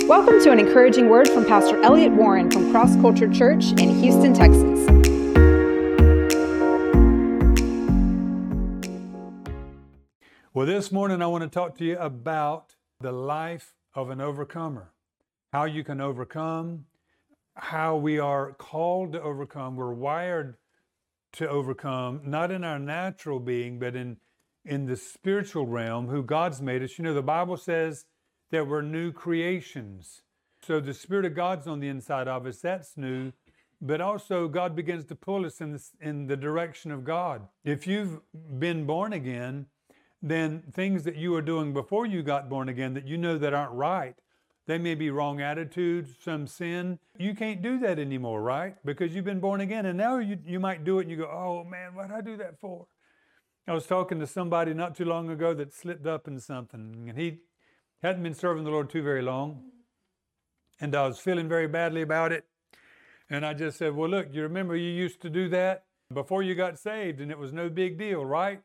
Welcome to an encouraging word from Pastor Elliot Warren from Cross Culture Church in Houston, Texas. Well, this morning I want to talk to you about the life of an overcomer, how you can overcome, how we are called to overcome. We're wired to overcome, not in our natural being, but in, in the spiritual realm, who God's made us. You know, the Bible says that we're new creations. So the Spirit of God's on the inside of us, that's new. But also, God begins to pull us in the, in the direction of God. If you've been born again, then things that you were doing before you got born again that you know that aren't right, they may be wrong attitudes, some sin. You can't do that anymore, right? Because you've been born again. And now you, you might do it and you go, oh man, what did I do that for? I was talking to somebody not too long ago that slipped up in something, and he hadn't been serving the Lord too very long. And I was feeling very badly about it. And I just said, Well, look, you remember you used to do that before you got saved, and it was no big deal, right?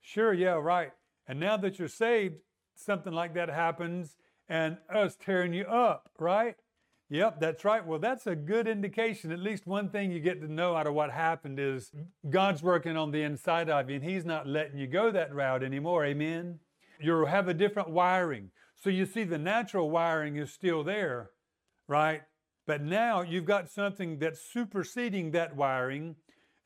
Sure, yeah, right. And now that you're saved, something like that happens and us tearing you up, right? Yep, that's right. Well, that's a good indication. At least one thing you get to know out of what happened is God's working on the inside of you and He's not letting you go that route anymore. Amen. You'll have a different wiring. So you see, the natural wiring is still there, right? But now you've got something that's superseding that wiring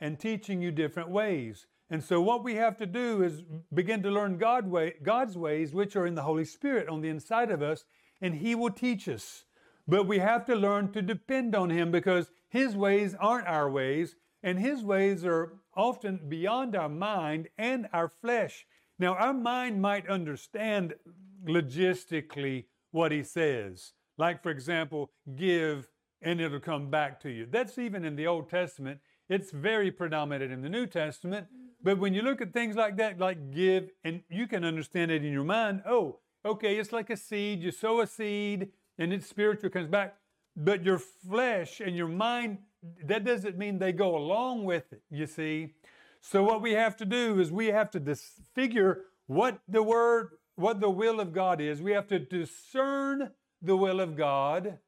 and teaching you different ways. And so, what we have to do is begin to learn God way, God's ways, which are in the Holy Spirit on the inside of us, and He will teach us. But we have to learn to depend on Him because His ways aren't our ways, and His ways are often beyond our mind and our flesh. Now, our mind might understand logistically what He says. Like, for example, give and it'll come back to you. That's even in the Old Testament. It's very predominant in the New Testament. But when you look at things like that, like give, and you can understand it in your mind, oh, okay, it's like a seed. You sow a seed and it's spiritual, comes back. But your flesh and your mind, that doesn't mean they go along with it, you see. So what we have to do is we have to disfigure what the word, what the will of God is. We have to discern the will of God.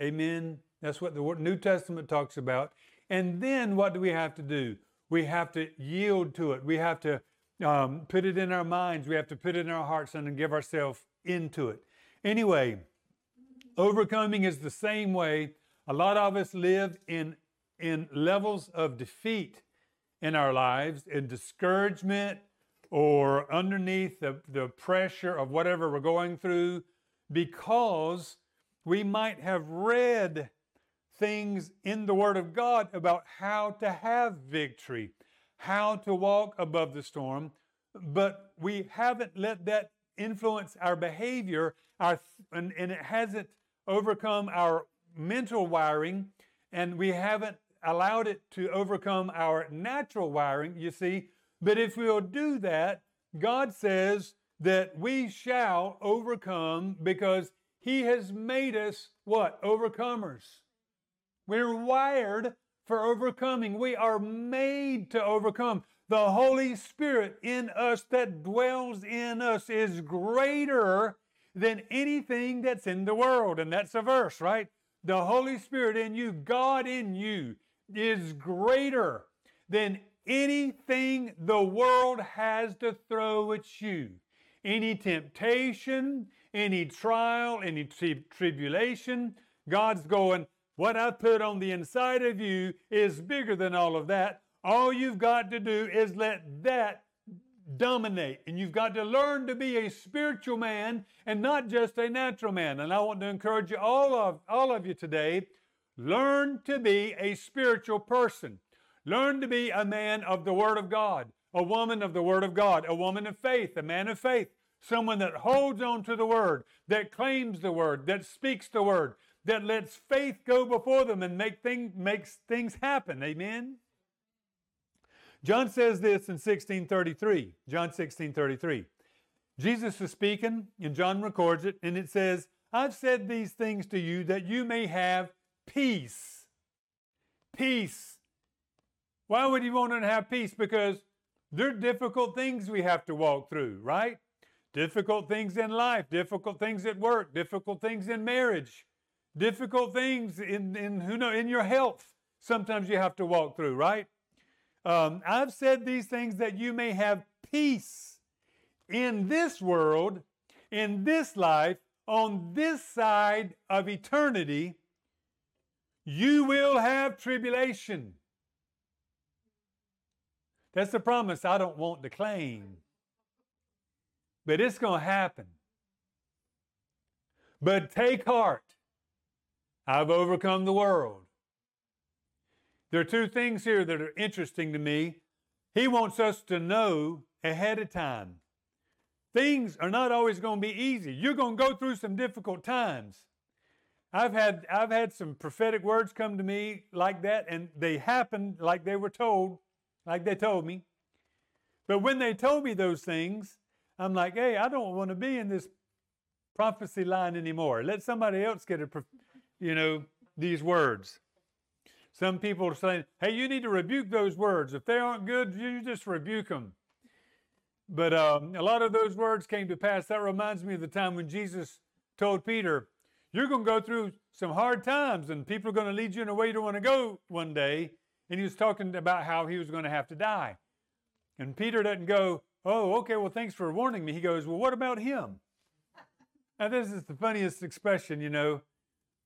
Amen. That's what the New Testament talks about. And then what do we have to do? We have to yield to it. We have to um, put it in our minds. We have to put it in our hearts and give ourselves into it. Anyway, overcoming is the same way. A lot of us live in, in levels of defeat in our lives, in discouragement, or underneath the, the pressure of whatever we're going through, because we might have read things in the Word of God about how to have victory, how to walk above the storm, but we haven't let that influence our behavior, our, and, and it hasn't overcome our mental wiring, and we haven't allowed it to overcome our natural wiring, you see. But if we'll do that, God says that we shall overcome because He has made us what? Overcomers. We're wired for overcoming. We are made to overcome. The Holy Spirit in us that dwells in us is greater than anything that's in the world. And that's a verse, right? The Holy Spirit in you, God in you, is greater than anything the world has to throw at you. Any temptation, any trial, any tri- tribulation, God's going, what I put on the inside of you is bigger than all of that. All you've got to do is let that dominate. And you've got to learn to be a spiritual man and not just a natural man. And I want to encourage you, all of, all of you today, learn to be a spiritual person. Learn to be a man of the Word of God, a woman of the Word of God, a woman of faith, a man of faith, someone that holds on to the Word, that claims the Word, that speaks the Word, that lets faith go before them and make thing, makes things happen. Amen. John says this in 1633. John 1633. Jesus is speaking, and John records it, and it says, I've said these things to you that you may have peace. Peace. Why would you want to have peace? Because there are difficult things we have to walk through, right? difficult things in life, difficult things at work, difficult things in marriage, difficult things in, in who know in your health. Sometimes you have to walk through, right? Um, I've said these things that you may have peace in this world, in this life, on this side of eternity. You will have tribulation. That's the promise I don't want to claim. But it's going to happen. But take heart. I've overcome the world. There are two things here that are interesting to me. He wants us to know ahead of time. Things are not always going to be easy. You're going to go through some difficult times. I've had I've had some prophetic words come to me like that and they happened like they were told, like they told me. But when they told me those things, I'm like, "Hey, I don't want to be in this prophecy line anymore. Let somebody else get it, you know, these words." Some people are saying, hey, you need to rebuke those words. If they aren't good, you just rebuke them. But um, a lot of those words came to pass. That reminds me of the time when Jesus told Peter, You're going to go through some hard times, and people are going to lead you in a way you don't want to go one day. And he was talking about how he was going to have to die. And Peter doesn't go, Oh, okay, well, thanks for warning me. He goes, Well, what about him? Now, this is the funniest expression, you know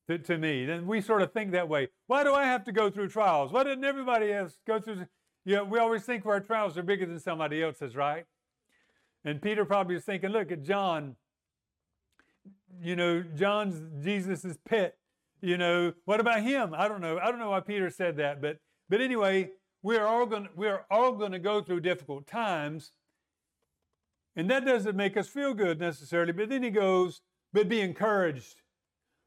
to, to me. And we sort of think that way. Why do I have to go through trials? Why didn't everybody else go through? You know, we always think our trials are bigger than somebody else's, right? And Peter probably was thinking, look at John. You know, John's Jesus's pet. You know, what about him? I don't know. I don't know why Peter said that, but but anyway, we're all going we're all going to go through difficult times. And that doesn't make us feel good necessarily, but then he goes, but be encouraged.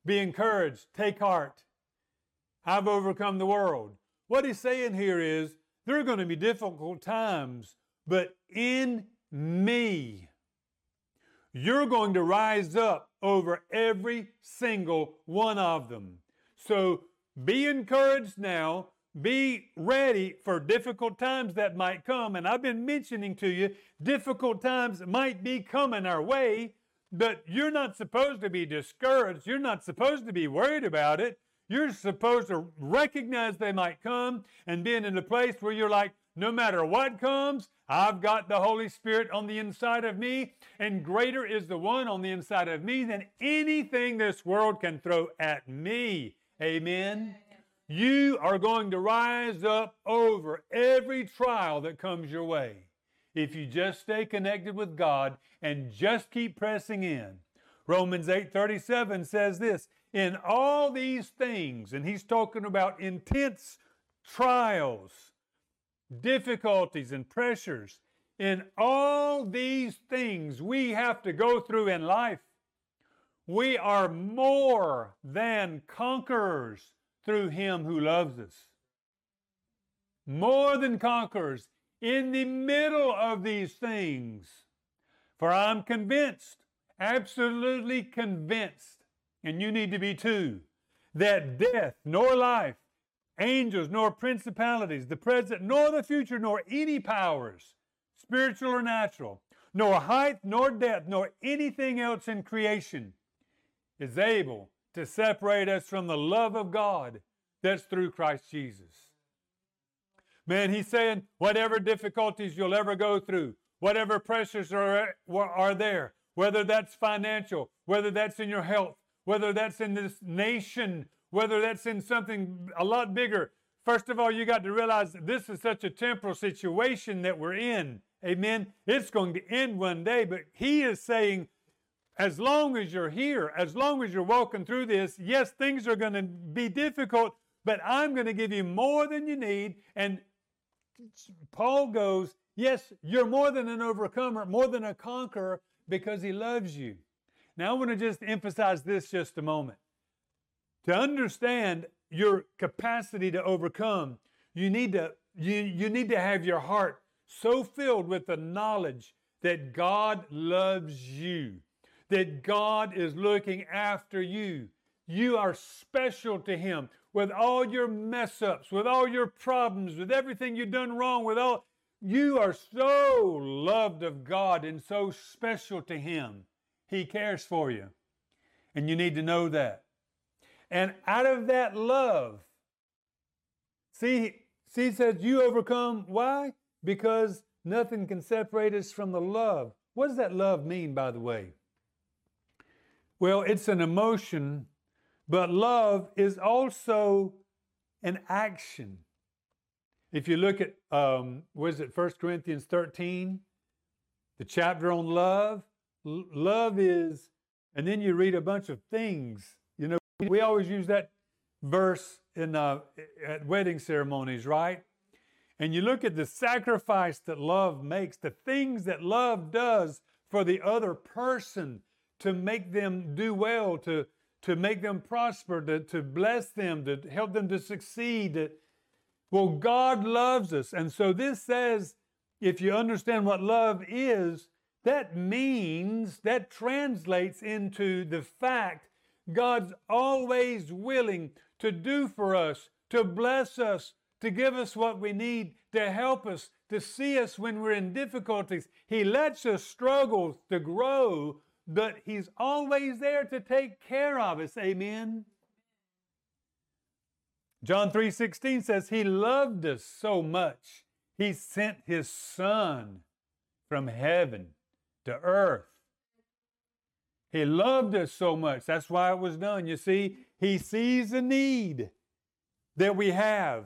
Be encouraged. Take heart. I've overcome the world. What he's saying here is there are going to be difficult times, but in me, you're going to rise up over every single one of them. So be encouraged now. Be ready for difficult times that might come. And I've been mentioning to you, difficult times might be coming our way. But you're not supposed to be discouraged. You're not supposed to be worried about it. You're supposed to recognize they might come and being in a place where you're like, no matter what comes, I've got the Holy Spirit on the inside of me, and greater is the one on the inside of me than anything this world can throw at me. Amen. You are going to rise up over every trial that comes your way if you just stay connected with God and just keep pressing in. Romans 8:37 says this, in all these things, and he's talking about intense trials, difficulties and pressures. In all these things we have to go through in life, we are more than conquerors through him who loves us. More than conquerors in the middle of these things. For I'm convinced, absolutely convinced, and you need to be too, that death nor life, angels nor principalities, the present nor the future, nor any powers, spiritual or natural, nor height nor depth, nor anything else in creation is able to separate us from the love of God that's through Christ Jesus. Man, he's saying whatever difficulties you'll ever go through, whatever pressures are, are there, whether that's financial, whether that's in your health, whether that's in this nation, whether that's in something a lot bigger. First of all, you got to realize this is such a temporal situation that we're in. Amen. It's going to end one day, but he is saying, as long as you're here, as long as you're walking through this, yes, things are going to be difficult, but I'm going to give you more than you need. And Paul goes, Yes, you're more than an overcomer, more than a conqueror, because he loves you. Now, I want to just emphasize this just a moment. To understand your capacity to overcome, you need to, you, you need to have your heart so filled with the knowledge that God loves you, that God is looking after you. You are special to Him with all your mess ups, with all your problems, with everything you've done wrong, with all you are so loved of God and so special to Him. He cares for you. And you need to know that. And out of that love, see, see, says you overcome. Why? Because nothing can separate us from the love. What does that love mean, by the way? Well, it's an emotion, but love is also an action. If you look at, um, what is it, 1 Corinthians 13, the chapter on love, L- love is, and then you read a bunch of things. You know, we always use that verse in uh, at wedding ceremonies, right? And you look at the sacrifice that love makes, the things that love does for the other person to make them do well, to, to make them prosper, to, to bless them, to help them to succeed. Well, God loves us. And so this says, if you understand what love is, that means, that translates into the fact God's always willing to do for us, to bless us, to give us what we need, to help us, to see us when we're in difficulties. He lets us struggle to grow, but He's always there to take care of us. Amen. John 3:16 says he loved us so much he sent his son from heaven to earth. He loved us so much. That's why it was done. You see, he sees the need that we have.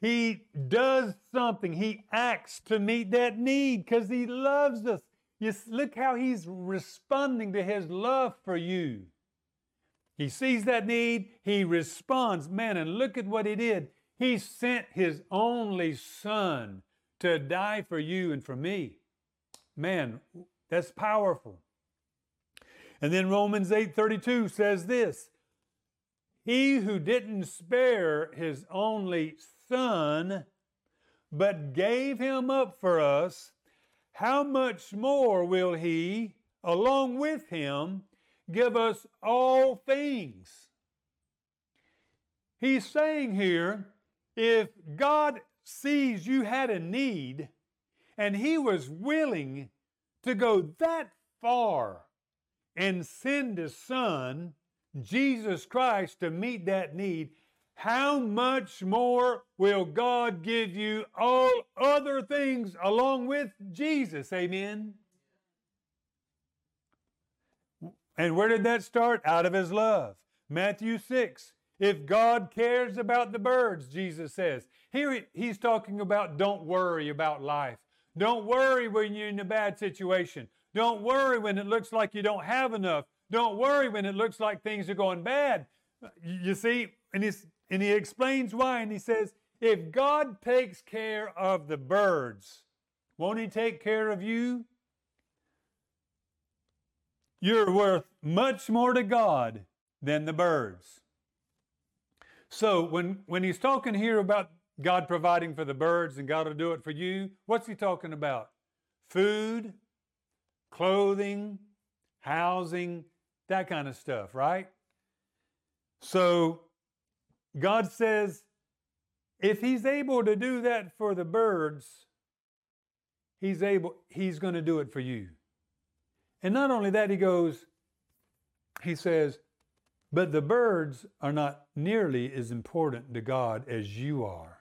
He does something. He acts to meet that need because he loves us. You look how he's responding to his love for you. He sees that need, he responds. Man, and look at what he did. He sent his only son to die for you and for me. Man, that's powerful. And then Romans 8:32 says this, he who didn't spare his only son but gave him up for us, how much more will he along with him give us all things? He's saying here, if God sees you had a need and he was willing to go that far and send his son, Jesus Christ, to meet that need, how much more will God give you all other things along with Jesus? Amen. And where did that start? Out of his love. Matthew 6. If God cares about the birds, Jesus says. Here he's talking about don't worry about life. Don't worry when you're in a bad situation. Don't worry when it looks like you don't have enough. Don't worry when it looks like things are going bad. You see, and, he's, and he explains why, and he says, if God takes care of the birds, won't he take care of you? You're worth much more to God than the birds. So when, when he's talking here about God providing for the birds and God will do it for you. What's he talking about? Food, clothing, housing, that kind of stuff, right? So God says, if he's able to do that for the birds, he's able, he's going to do it for you. And not only that, he goes, he says, but the birds are not nearly as important to God as you are.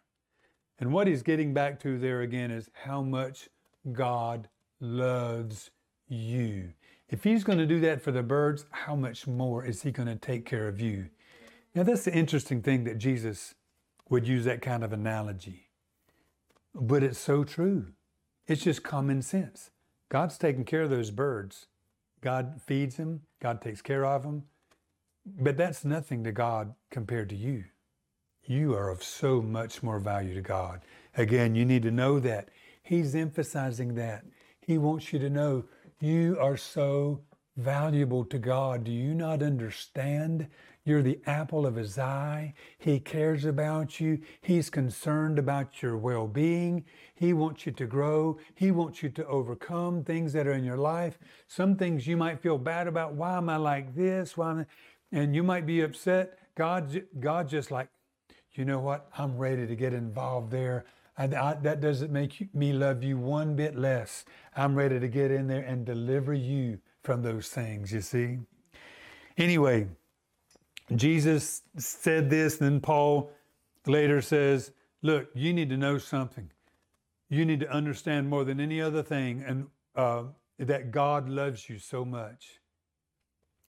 And what he's getting back to there again is how much God loves you. If he's going to do that for the birds, how much more is he going to take care of you? Now, that's the interesting thing that Jesus would use that kind of analogy. But it's so true. It's just common sense. God's taking care of those birds. God feeds them, God takes care of them. But that's nothing to God compared to you you are of so much more value to God. Again, you need to know that. He's emphasizing that. He wants you to know you are so valuable to God. Do you not understand? You're the apple of his eye. He cares about you. He's concerned about your well being. He wants you to grow. He wants you to overcome things that are in your life. Some things you might feel bad about. Why am I like this? Why and you might be upset. God, God just like, you know what? I'm ready to get involved there. And I, that doesn't make you, me love you one bit less. I'm ready to get in there and deliver you from those things, you see? Anyway, Jesus said this, and then Paul later says, Look, you need to know something. You need to understand more than any other thing, and uh, that God loves you so much.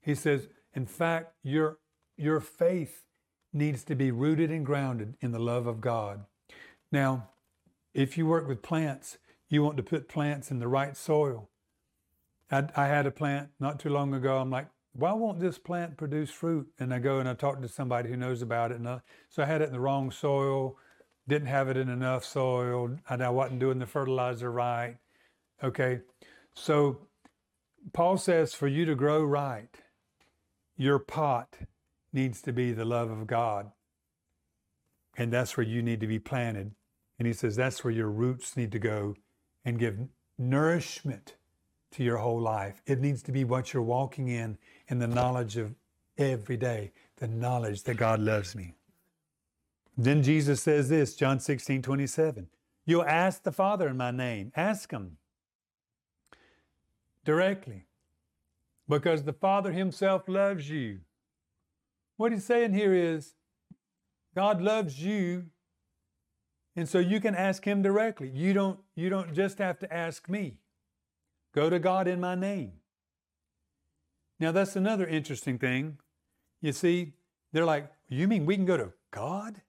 He says, in fact, your, your faith needs to be rooted and grounded in the love of God. Now, if you work with plants, you want to put plants in the right soil. I, I had a plant not too long ago. I'm like, why won't this plant produce fruit? And I go and I talk to somebody who knows about it. And I, so I had it in the wrong soil, didn't have it in enough soil, and I wasn't doing the fertilizer right. Okay, so Paul says for you to grow right, your pot needs to be the love of God. And that's where you need to be planted. And he says that's where your roots need to go and give nourishment to your whole life. It needs to be what you're walking in in the knowledge of every day, the knowledge that God loves me. Then Jesus says this, John 16, 27. You'll ask the Father in my name. Ask him directly because the Father himself loves you. What he's saying here is God loves you and so you can ask him directly. You don't you don't just have to ask me. Go to God in my name. Now, that's another interesting thing. You see, they're like, You mean we can go to God?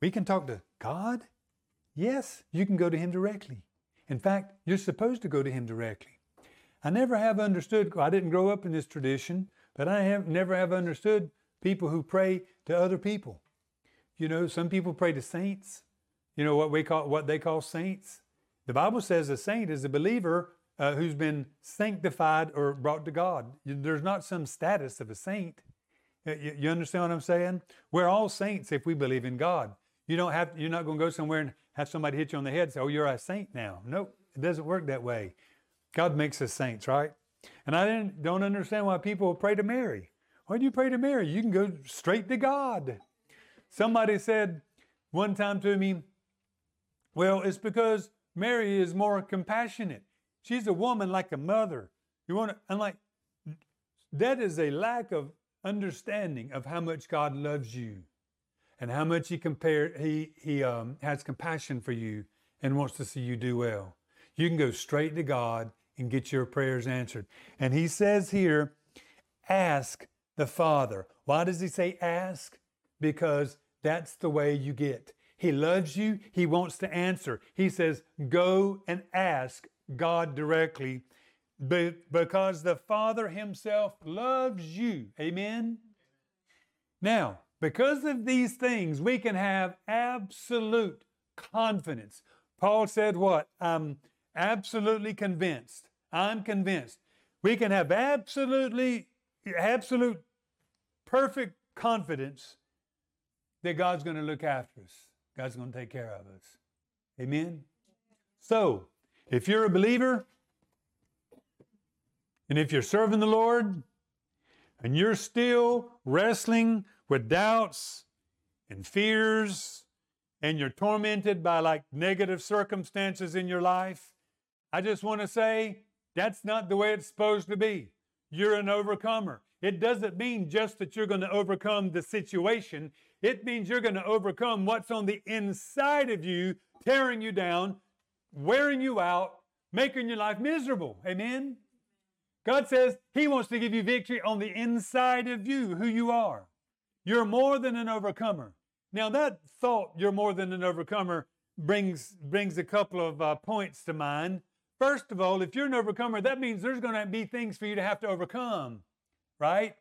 We can talk to God? Yes, you can go to Him directly. In fact, you're supposed to go to Him directly. I never have understood, I didn't grow up in this tradition, but I have never have understood people who pray to other people. You know, some people pray to saints. You know what we call what they call saints. The Bible says a saint is a believer uh, who's been sanctified or brought to God. There's not some status of a saint. You, you understand what I'm saying? We're all saints if we believe in God. You don't have. You're not going to go somewhere and have somebody hit you on the head and say, "Oh, you're a saint now." Nope, it doesn't work that way. God makes us saints, right? And I don't understand why people pray to Mary. Why do you pray to Mary? You can go straight to God. Somebody said one time to me, "Well, it's because Mary is more compassionate." She's a woman like a mother. You want to, I'm like, that is a lack of understanding of how much God loves you and how much he compare, he, he um, has compassion for you and wants to see you do well. You can go straight to God and get your prayers answered. And he says here, ask the Father. Why does he say ask? Because that's the way you get. He loves you. He wants to answer. He says, go and ask God directly because the Father Himself loves you. Amen? Now, because of these things, we can have absolute confidence. Paul said, What? I'm absolutely convinced. I'm convinced. We can have absolutely, absolute, perfect confidence that God's going to look after us. God's going to take care of us. Amen? So, if you're a believer, and if you're serving the Lord, and you're still wrestling with doubts and fears, and you're tormented by like negative circumstances in your life, I just want to say that's not the way it's supposed to be. You're an overcomer. It doesn't mean just that you're going to overcome the situation. It means you're going to overcome what's on the inside of you, tearing you down, wearing you out, making your life miserable. Amen? God says He wants to give you victory on the inside of you, who you are. You're more than an overcomer. Now, that thought, you're more than an overcomer, brings, brings a couple of uh, points to mind. First of all, if you're an overcomer, that means there's going to be things for you to have to overcome, right?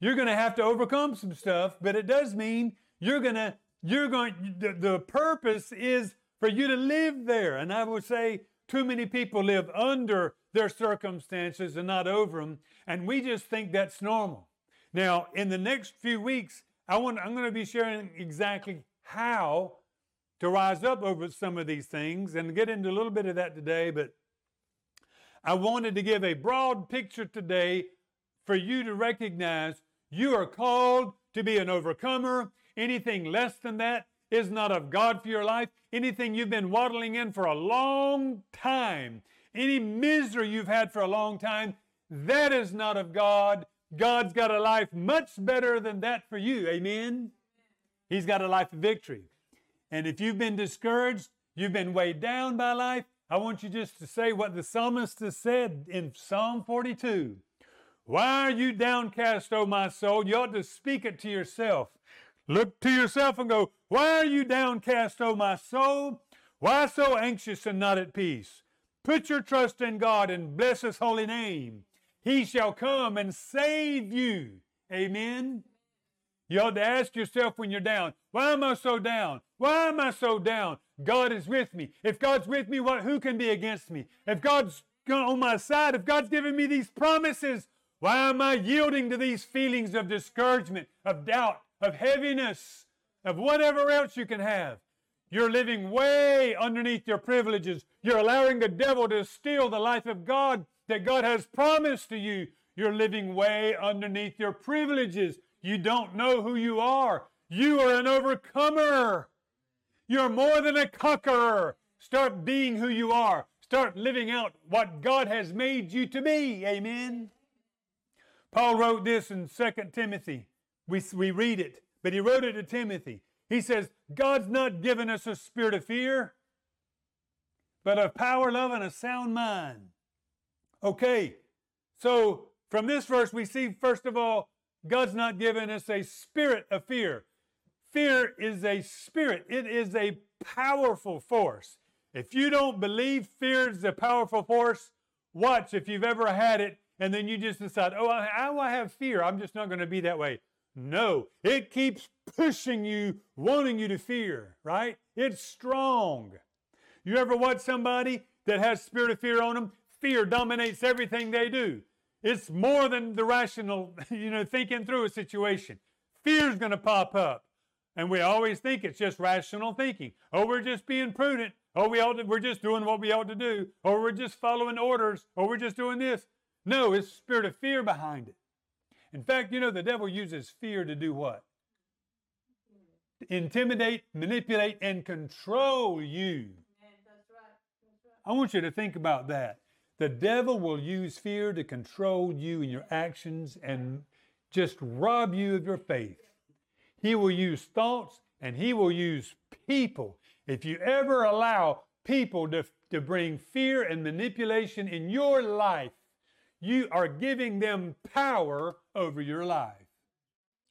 You're going to have to overcome some stuff, but it does mean you're going to, you're going, the, the purpose is for you to live there. And I would say too many people live under their circumstances and not over them. And we just think that's normal. Now, in the next few weeks, I want, I'm going to be sharing exactly how to rise up over some of these things and get into a little bit of that today. But I wanted to give a broad picture today for you to recognize you are called to be an overcomer. Anything less than that is not of God for your life, anything you've been waddling in for a long time, any misery you've had for a long time, that is not of God. God's got a life much better than that for you. Amen? He's got a life of victory. And if you've been discouraged, you've been weighed down by life, I want you just to say what the psalmist has said in Psalm 42. Why are you downcast, O my soul? You ought to speak it to yourself. Look to yourself and go, Why are you downcast, O my soul? Why so anxious and not at peace? Put your trust in God and bless his holy name. He shall come and save you. Amen. You ought to ask yourself when you're down, why am I so down? Why am I so down? God is with me. If God's with me, what who can be against me? If God's on my side, if God's given me these promises, why am I yielding to these feelings of discouragement, of doubt, of heaviness, of whatever else you can have? You're living way underneath your privileges. You're allowing the devil to steal the life of God that God has promised to you. You're living way underneath your privileges. You don't know who you are. You are an overcomer. You're more than a conqueror. Start being who you are. Start living out what God has made you to be. Amen. Paul wrote this in 2 Timothy. We, we read it, but he wrote it to Timothy. He says, God's not given us a spirit of fear, but of power, love, and a sound mind. Okay, so from this verse, we see, first of all, God's not given us a spirit of fear. Fear is a spirit, it is a powerful force. If you don't believe fear is a powerful force, watch if you've ever had it and then you just decide, oh, I, I have fear. I'm just not going to be that way. No, it keeps pushing you, wanting you to fear, right? It's strong. You ever watch somebody that has spirit of fear on them? Fear dominates everything they do. It's more than the rational, you know, thinking through a situation. Fear's going to pop up. And we always think it's just rational thinking. Oh, we're just being prudent. Oh, we ought to, we're just doing what we ought to do. Or we're just following orders. Or we're just doing this. No, it's spirit of fear behind it. In fact, you know, the devil uses fear to do what? Intimidate, manipulate, and control you. I want you to think about that. The devil will use fear to control you and your actions and just rob you of your faith. He will use thoughts and he will use people. If you ever allow people to, to bring fear and manipulation in your life, you are giving them power over your life.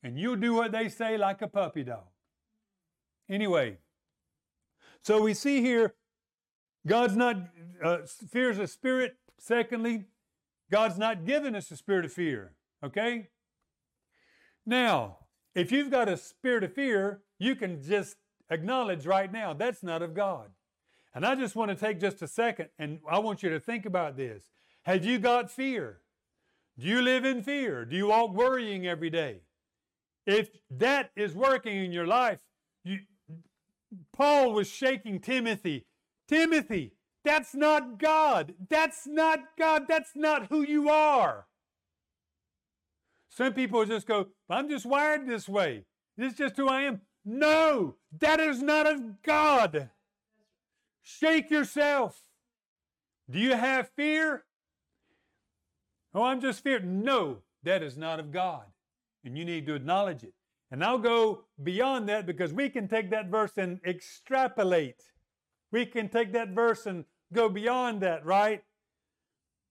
And you'll do what they say like a puppy dog. Anyway, so we see here God's not, uh, fear is a spirit. Secondly, God's not given us a spirit of fear. Okay? Now, if you've got a spirit of fear, you can just acknowledge right now that's not of God. And I just want to take just a second and I want you to think about this. Have you got fear? Do you live in fear? Do you walk worrying every day? If that is working in your life, you, Paul was shaking Timothy. Timothy, that's not God. That's not God. That's not who you are. Some people just go, I'm just wired this way. This is just who I am. No, that is not of God. Shake yourself. Do you have fear? Oh, I'm just feared. No, that is not of God. And you need to acknowledge it. And I'll go beyond that because we can take that verse and extrapolate. We can take that verse and go beyond that, right?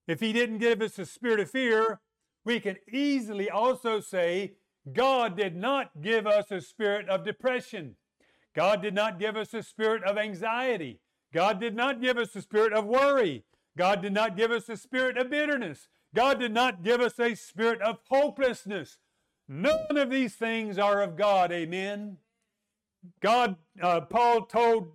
If He didn't give us a spirit of fear, we can easily also say, God did not give us a spirit of depression. God did not give us a spirit of anxiety. God did not give us a spirit of worry. God did not give us a spirit of bitterness. God did not give us a spirit of hopelessness. None of these things are of God. Amen. God, uh, Paul told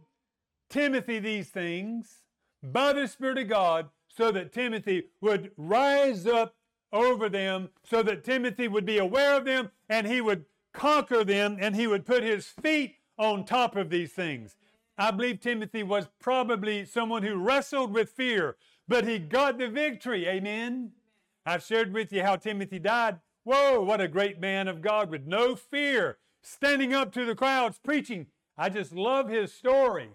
Timothy these things by the Spirit of God so that Timothy would rise up over them so that Timothy would be aware of them and he would conquer them and he would put his feet on top of these things. I believe Timothy was probably someone who wrestled with fear, but he got the victory. Amen. I've shared with you how Timothy died. Whoa, what a great man of God with no fear, standing up to the crowds preaching. I just love his story.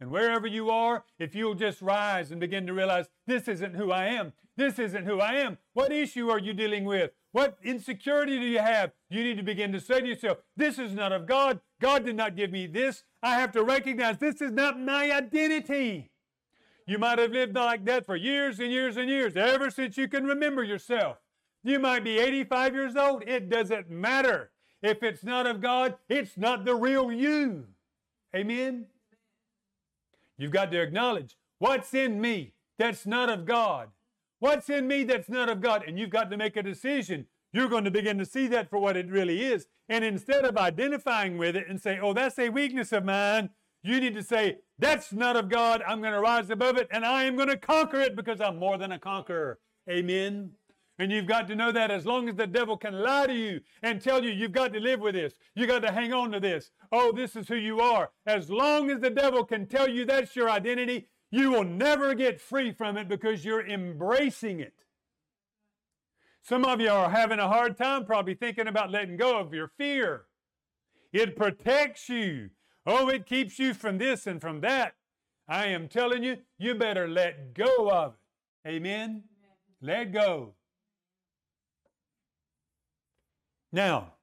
And wherever you are, if you'll just rise and begin to realize this isn't who I am, this isn't who I am. What issue are you dealing with? What insecurity do you have? You need to begin to say to yourself, This is not of God. God did not give me this. I have to recognize this is not my identity. You might have lived like that for years and years and years, ever since you can remember yourself. You might be 85 years old. It doesn't matter. If it's not of God, it's not the real you. Amen? You've got to acknowledge what's in me that's not of God. What's in me that's not of God? And you've got to make a decision. You're going to begin to see that for what it really is. And instead of identifying with it and say, oh, that's a weakness of mine, you need to say, that's not of God. I'm going to rise above it and I am going to conquer it because I'm more than a conqueror. Amen. And you've got to know that as long as the devil can lie to you and tell you you've got to live with this, you got to hang on to this. Oh, this is who you are. As long as the devil can tell you that's your identity, you will never get free from it because you're embracing it. Some of you are having a hard time probably thinking about letting go of your fear. It protects you. Oh, it keeps you from this and from that. I am telling you, you better let go of it. Amen? Let go. Now,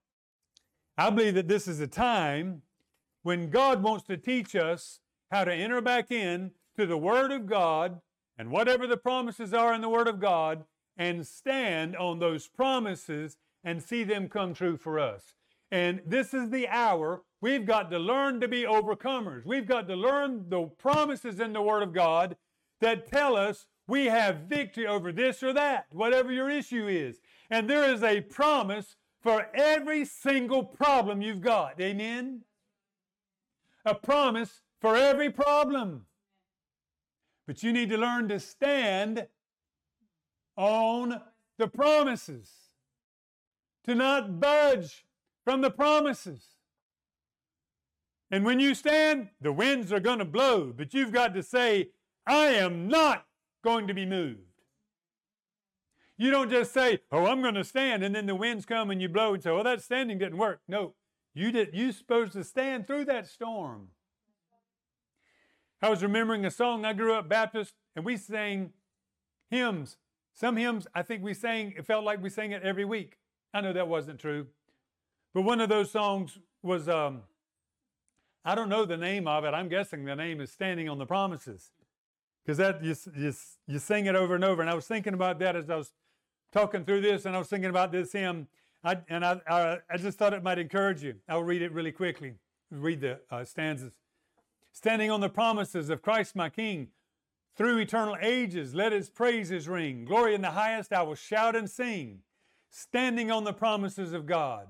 I believe that this is a time when God wants to teach us how to enter back in to the Word of God and whatever the promises are in the Word of God and stand on those promises and see them come true for us. And this is the hour we've got to learn to be overcomers. We've got to learn the promises in the Word of God that tell us we have victory over this or that, whatever your issue is. And there is a promise for every single problem you've got. Amen? A promise for every problem. But you need to learn to stand on the promises, to not budge from the promises. And when you stand, the winds are going to blow, but you've got to say, I am not going to be moved. You don't just say, "Oh, I'm going to stand," and then the winds come and you blow and say, "Well, that standing didn't work." No, you did. You're supposed to stand through that storm. I was remembering a song. I grew up Baptist, and we sang hymns. Some hymns, I think we sang. It felt like we sang it every week. I know that wasn't true, but one of those songs was. Um, I don't know the name of it. I'm guessing the name is "Standing on the Promises," because that you, you you sing it over and over. And I was thinking about that as I was talking through this and I was thinking about this hymn, I, and I, I, I, just thought it might encourage you. I'll read it really quickly. Read the uh, stanzas. Standing on the promises of Christ my King, through eternal ages, let his praises ring. Glory in the highest, I will shout and sing. Standing on the promises of God.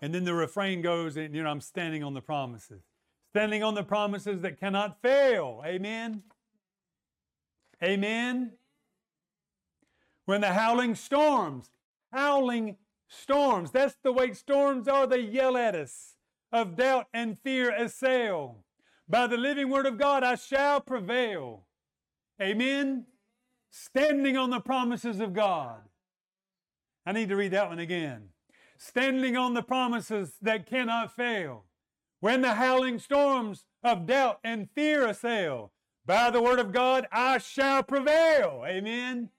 And then the refrain goes, and you know, I'm standing on the promises. Standing on the promises that cannot fail. Amen. Amen when the howling storms, howling storms, that's the way storms are, they yell at us, of doubt and fear assail. By the living word of God, I shall prevail. Amen. Standing on the promises of God. I need to read that one again. Standing on the promises that cannot fail. When the howling storms of doubt and fear assail, by the word of God, I shall prevail. Amen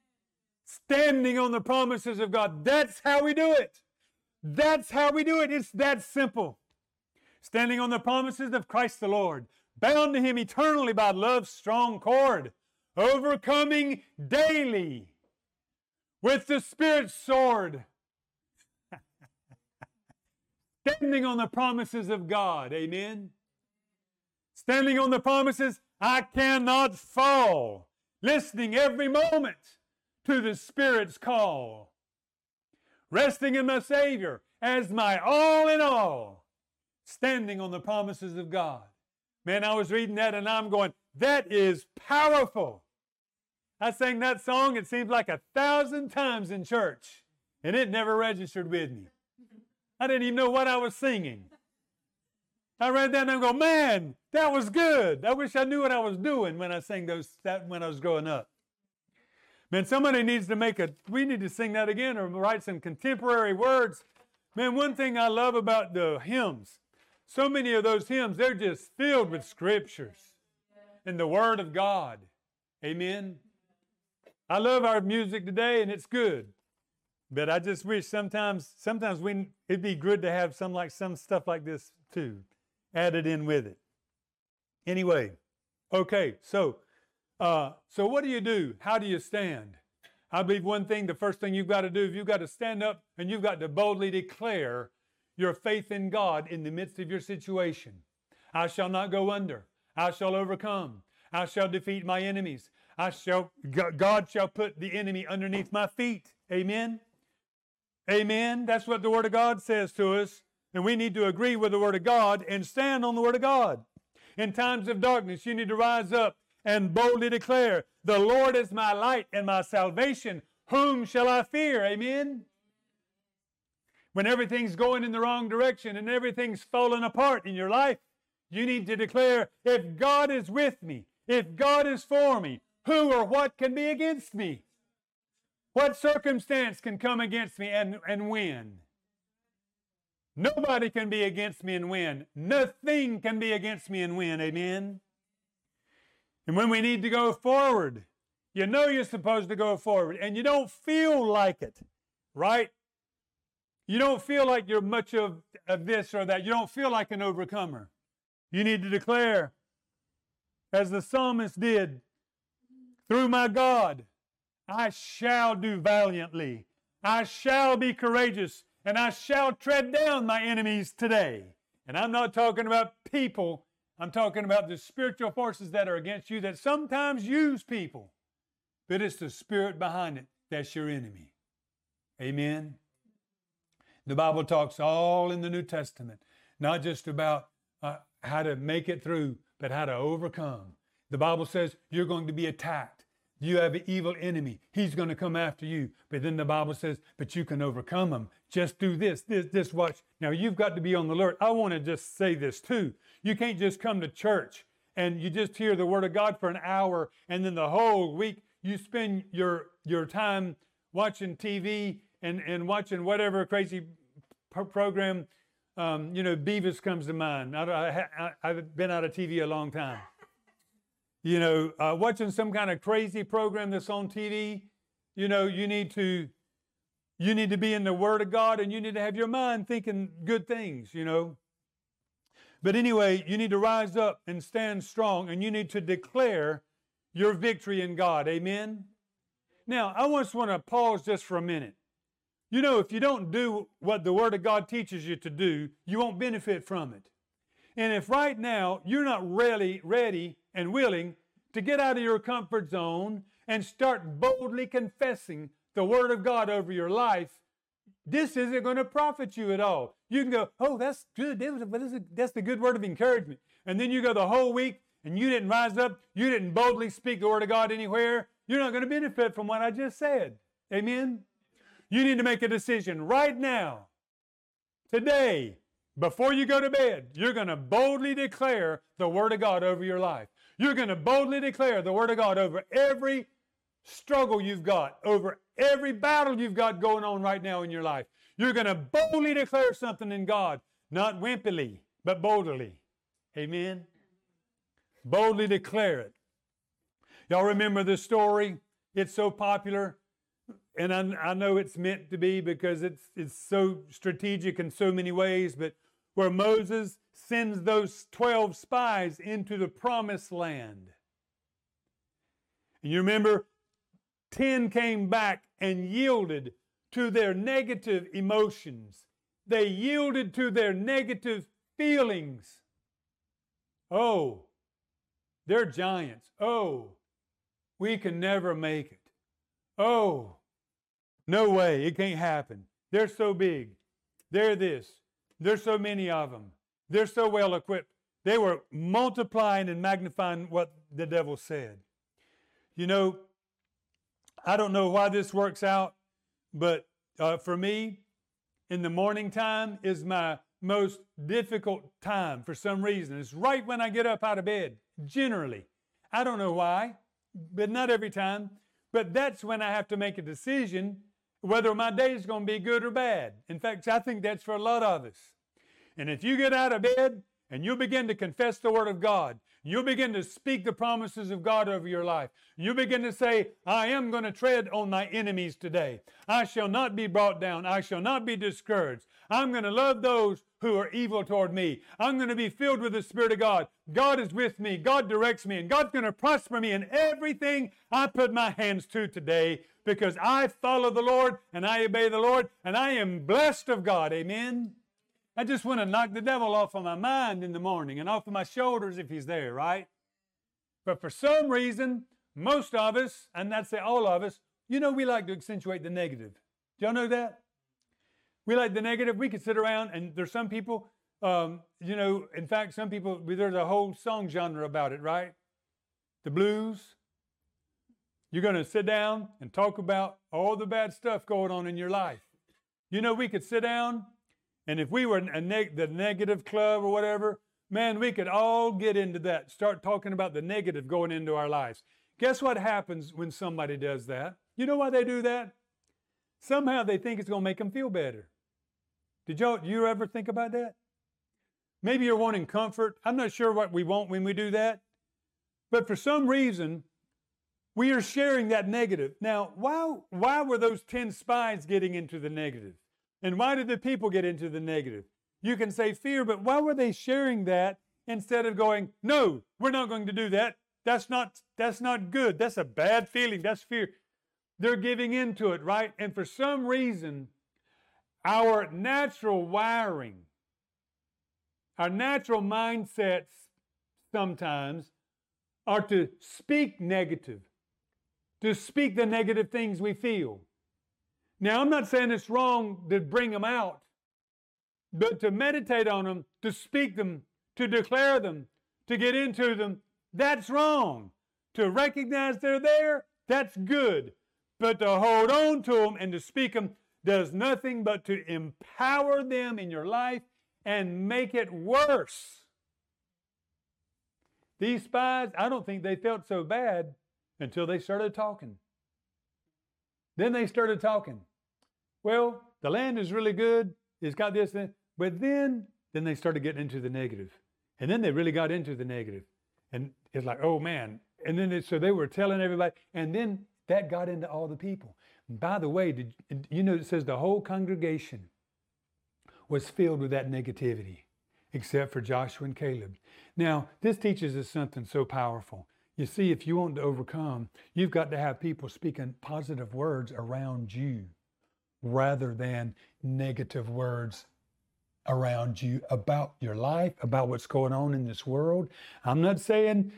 standing on the promises of God. That's how we do it. That's how we do it. It's that simple. Standing on the promises of Christ the Lord, bound to Him eternally by love's strong cord, overcoming daily with the Spirit's sword. Standing on the promises of God. Amen. Standing on the promises, I cannot fall. Listening every moment to the Spirit's call. Resting in my Savior as my all in all, standing on the promises of God. Man, I was reading that and I'm going, that is powerful. I sang that song, it seems like a thousand times in church, and it never registered with me. I didn't even know what I was singing. I read that and I go, man, that was good. I wish I knew what I was doing when I sang those that when I was growing up. Man, somebody needs to make a, we need to sing that again or write some contemporary words. Man, one thing I love about the hymns, so many of those hymns, they're just filled with scriptures and the Word of God. Amen. I love our music today, and it's good. But I just wish sometimes, sometimes we it'd be good to have some like some stuff like this too, added in with it. Anyway, okay, so uh, so what do you do? How do you stand? I believe one thing, the first thing you've got to do is you've got to stand up and you've got to boldly declare your faith in God in the midst of your situation. I shall not go under. I shall overcome. I shall defeat my enemies. I shall God shall put the enemy underneath my feet. Amen. Amen. That's what the word of God says to us, and we need to agree with the word of God and stand on the word of God. In times of darkness, you need to rise up and boldly declare, "The Lord is my light and my salvation. Whom shall I fear?" Amen. When everything's going in the wrong direction and everything's falling apart in your life, you need to declare, if God is with me, if God is for me, who or what can be against me? What circumstance can come against me and, and win? Nobody can be against me and win. Nothing can be against me and win. Amen. And when we need to go forward, you know you're supposed to go forward and you don't feel like it, right? You don't feel like you're much of, of this or that. You don't feel like an overcomer. You need to declare, as the psalmist did, through my God, I shall do valiantly. I shall be courageous, and I shall tread down my enemies today. And I'm not talking about people, I'm talking about the spiritual forces that are against you that sometimes use people. But it's the spirit behind it that's your enemy. Amen. The Bible talks all in the New Testament, not just about uh, how to make it through, but how to overcome. The Bible says you're going to be attacked. You have an evil enemy. He's going to come after you. But then the Bible says, but you can overcome him. Just do this, this, this, watch. Now you've got to be on the alert. I want to just say this too. You can't just come to church and you just hear the word of God for an hour and then the whole week you spend your, your time watching TV and, and watching whatever crazy program um, you know, Beavis comes to mind. I, have been out of TV a long time. You know, uh, watching some kind of crazy program that's on TV, you know, you need to you need to be in the Word of God and you need to have your mind thinking good things, you know. But anyway, you need to rise up and stand strong and you need to declare your victory in God. Amen. Now, I just want to pause just for a minute. You know, if you don't do what the Word of God teaches you to do, you won't benefit from it. And if right now you're not really ready and willing to get out of your comfort zone and start boldly confessing the Word of God over your life, this isn't going to profit you at all. You can go, oh, that's good. That's the good word of encouragement. And then you go the whole week and you didn't rise up, you didn't boldly speak the Word of God anywhere. You're not going to benefit from what I just said. Amen? You need to make a decision right now, today, before you go to bed. You're going to boldly declare the Word of God over your life. You're going to boldly declare the Word of God over every struggle you've got, over every battle you've got going on right now in your life. You're going to boldly declare something in God, not wimpily, but boldly. Amen. Boldly declare it. Y'all remember this story? It's so popular and I, I, know it's meant to be because it's, it's so strategic in so many ways, but where Moses sends those 12 spies into the promised land. And you remember, 10 came back and yielded to their negative emotions. They yielded to their negative feelings. Oh, they're giants. Oh, we can never make it. Oh, no way, it can't happen. They're so big. They're this. There's so many of them. They're so well equipped. They were multiplying and magnifying what the devil said. You know, I don't know why this works out, but uh, for me, in the morning time is my most difficult time for some reason. It's right when I get up out of bed, generally. I don't know why, but not every time. But that's when I have to make a decision whether my day is going to be good or bad. In fact, I think that's for a lot of us. And if you get out of bed and you'll begin to confess the Word of God. You'll begin to speak the promises of God over your life. You begin to say, I am going to tread on my enemies today. I shall not be brought down. I shall not be discouraged. I'm going to love those who are evil toward me. I'm going to be filled with the Spirit of God. God is with me. God directs me. And God's going to prosper me in everything I put my hands to today because I follow the Lord and I obey the Lord and I am blessed of God. Amen. I just want to knock the devil off of my mind in the morning and off of my shoulders if he's there, right? But for some reason, most of us, and that's all of us, you know, we like to accentuate the negative. Do y'all know that? We like the negative. We could sit around, and there's some people, um, you know, in fact, some people, there's a whole song genre about it, right? The blues. You're going to sit down and talk about all the bad stuff going on in your life. You know, we could sit down, and if we were neg- the negative club or whatever, man, we could all get into that, start talking about the negative going into our lives. Guess what happens when somebody does that? You know why they do that? Somehow they think it's going to make them feel better. Did y'all, you ever think about that? Maybe you're wanting comfort. I'm not sure what we want when we do that. But for some reason, we are sharing that negative. Now, why, why were those 10 spies getting into the negative? And why did the people get into the negative? You can say fear, but why were they sharing that instead of going, no, we're not going to do that. That's not, that's not good. That's a bad feeling. That's fear. They're giving into it, right? And for some reason, our natural wiring, our natural mindsets sometimes are to speak negative, to speak the negative things we feel. Now, I'm not saying it's wrong to bring them out, but to meditate on them, to speak them, to declare them, to get into them, that's wrong. To recognize they're there, that's good. But to hold on to them and to speak them, does nothing but to empower them in your life and make it worse. These spies, I don't think they felt so bad until they started talking. Then they started talking. Well, the land is really good. It's got this, but then then they started getting into the negative, and then they really got into the negative, and it's like, oh man. And then it, so they were telling everybody, and then that got into all the people. By the way, did, you know it says the whole congregation was filled with that negativity, except for Joshua and Caleb. Now, this teaches us something so powerful. You see, if you want to overcome, you've got to have people speaking positive words around you rather than negative words around you about your life, about what's going on in this world. I'm not saying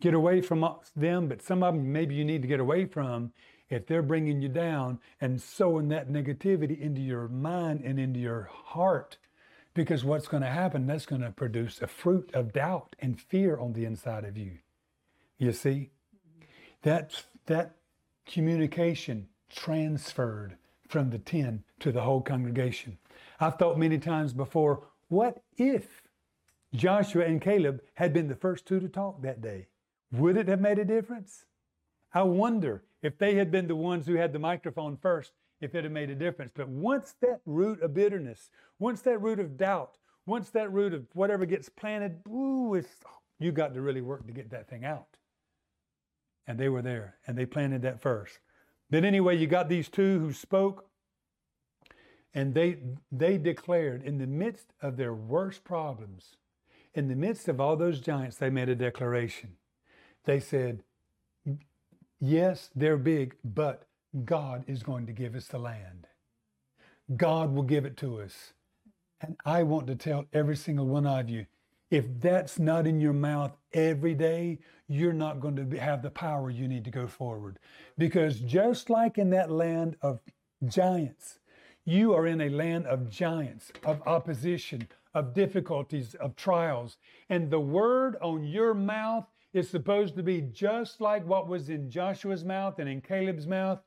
get away from them, but some of them maybe you need to get away from if they're bringing you down and sowing that negativity into your mind and into your heart, because what's going to happen, that's going to produce a fruit of doubt and fear on the inside of you. You see? That, that communication transferred from the 10 to the whole congregation. I've thought many times before, what if Joshua and Caleb had been the first two to talk that day? Would it have made a difference? I wonder if they had been the ones who had the microphone first, if it had made a difference. But once that root of bitterness, once that root of doubt, once that root of whatever gets planted, ooh, you got to really work to get that thing out. And they were there, and they planted that first. But anyway, you got these two who spoke, and they they declared in the midst of their worst problems, in the midst of all those giants, they made a declaration. They said, Yes, they're big, but God is going to give us the land. God will give it to us. And I want to tell every single one of you if that's not in your mouth every day, you're not going to have the power you need to go forward. Because just like in that land of giants, you are in a land of giants, of opposition, of difficulties, of trials. And the word on your mouth is supposed to be just like what was in Joshua's mouth and in Caleb's mouth.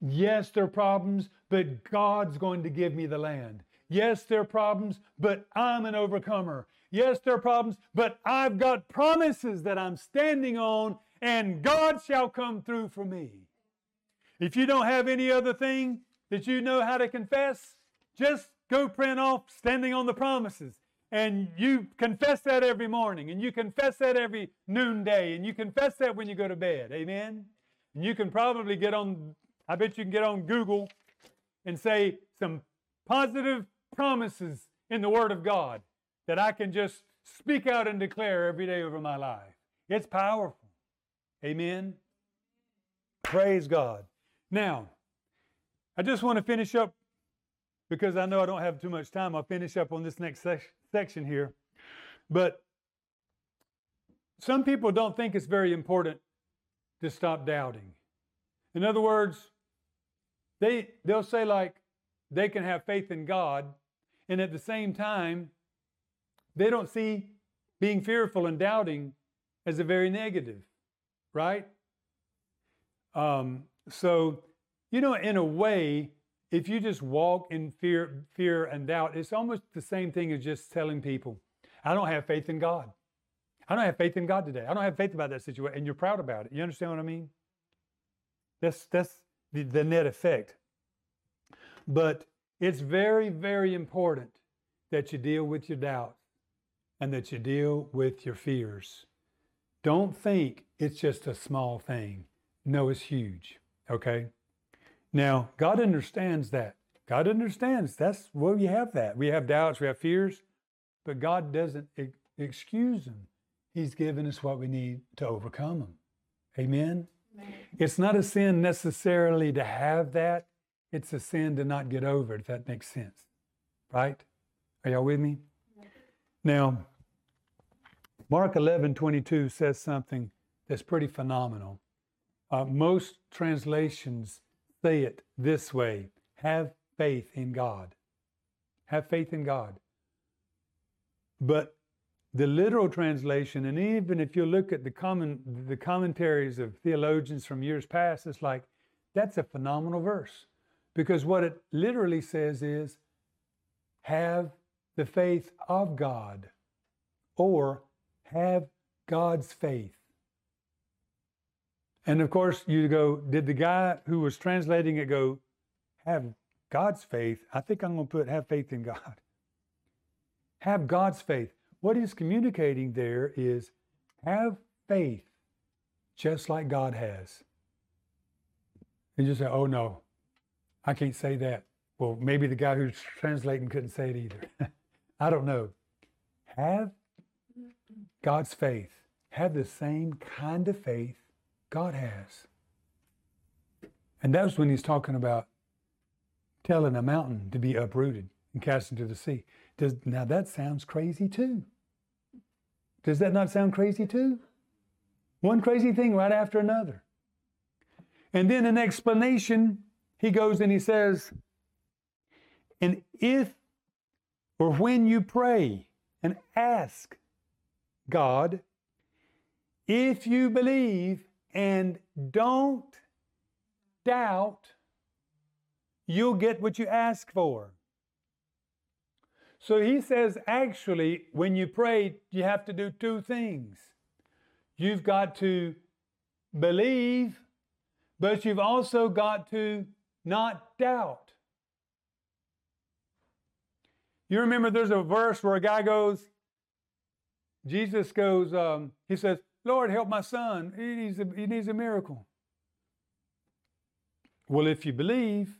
Yes, there are problems, but God's going to give me the land. Yes, there are problems, but I'm an overcomer. Yes, there are problems, but I've got promises that I'm standing on, and God shall come through for me. If you don't have any other thing that you know how to confess, just go print off standing on the promises and you confess that every morning, and you confess that every noonday, and you confess that when you go to bed. Amen? And you can probably get on, I bet you can get on Google and say some positive promises in the Word of God that I can just speak out and declare every day over my life. It's powerful. Amen? Praise God. Now, I just want to finish up because I know I don't have too much time. I'll finish up on this next sec- section here. But some people don't think it's very important to stop doubting. In other words, they, they'll say, like, they can have faith in God, and at the same time, they don't see being fearful and doubting as a very negative, right? Um, so, you know, in a way, if you just walk in fear, fear and doubt, it's almost the same thing as just telling people, I don't have faith in God. I don't have faith in God today. I don't have faith about that situation. And you're proud about it. You understand what I mean? That's that's the, the net effect. But it's very, very important that you deal with your doubts and that you deal with your fears. Don't think it's just a small thing. No, it's huge. Okay? Now, God understands that. God understands that's where we have that. We have doubts, we have fears, but God doesn't excuse them. He's given us what we need to overcome them. Amen? Amen? It's not a sin necessarily to have that, it's a sin to not get over it, if that makes sense. Right? Are y'all with me? Now, Mark 11 22 says something that's pretty phenomenal. Uh, most translations say it this way have faith in God. Have faith in God. But the literal translation, and even if you look at the common the commentaries of theologians from years past, it's like that's a phenomenal verse. Because what it literally says is have the faith of God or have God's faith. And of course, you go, did the guy who was translating it go, have God's faith? I think I'm going to put have faith in God. Have God's faith. What he's communicating there is have faith just like God has. And you say, oh no, I can't say that. Well, maybe the guy who's translating couldn't say it either. I don't know. Have God's faith. Have the same kind of faith God has. And that's when he's talking about telling a mountain to be uprooted and cast into the sea. Does, now that sounds crazy too. Does that not sound crazy too? One crazy thing right after another. And then an explanation, he goes and he says, and if or when you pray and ask God, if you believe and don't doubt, you'll get what you ask for. So he says, actually, when you pray, you have to do two things. You've got to believe, but you've also got to not doubt. You remember there's a verse where a guy goes, Jesus goes, um, he says, Lord, help my son. He needs, a, he needs a miracle. Well, if you believe,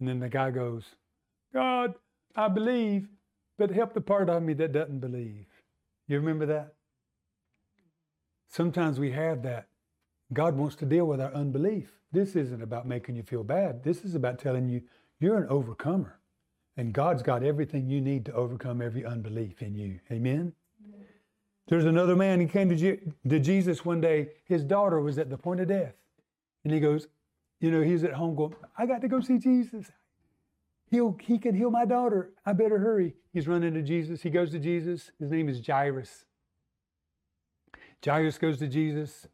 and then the guy goes, God, I believe, but help the part of me that doesn't believe. You remember that? Sometimes we have that. God wants to deal with our unbelief. This isn't about making you feel bad. This is about telling you you're an overcomer. And God's got everything you need to overcome every unbelief in you. Amen? There's another man, he came to, Je- to Jesus one day. His daughter was at the point of death. And he goes, you know, he's at home going, I got to go see Jesus. He'll, he can heal my daughter. I better hurry. He's running to Jesus. He goes to Jesus. His name is Jairus. Jairus goes to Jesus.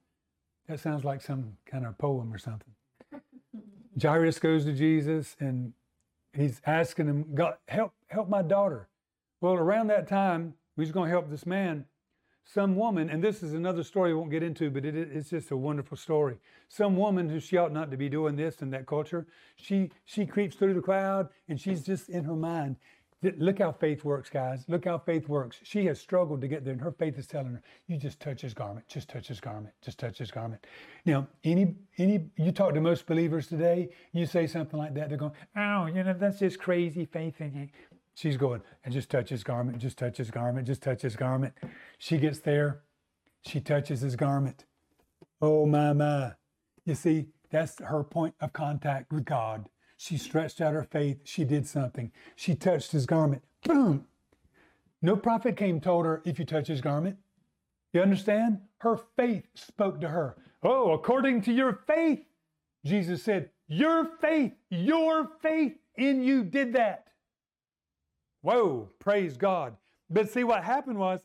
That sounds like some kind of poem or something. Jairus goes to Jesus and he's asking him, God, help, help my daughter. Well, around that time, he's going to help this man some woman, and this is another story I won't get into, but it, it's just a wonderful story. Some woman who she ought not to be doing this in that culture, she she creeps through the crowd and she's just in her mind Look how faith works, guys. Look how faith works. She has struggled to get there, and her faith is telling her, "You just touch his garment. Just touch his garment. Just touch his garment." Now, any any you talk to most believers today, you say something like that, they're going, "Oh, you know, that's just crazy faith." She's going, and just touch his garment. Just touch his garment. Just touch his garment. She gets there, she touches his garment. Oh my my! You see, that's her point of contact with God. She stretched out her faith. She did something. She touched his garment. Boom. No prophet came told her, if you touch his garment. You understand? Her faith spoke to her. Oh, according to your faith, Jesus said, your faith, your faith in you did that. Whoa, praise God. But see, what happened was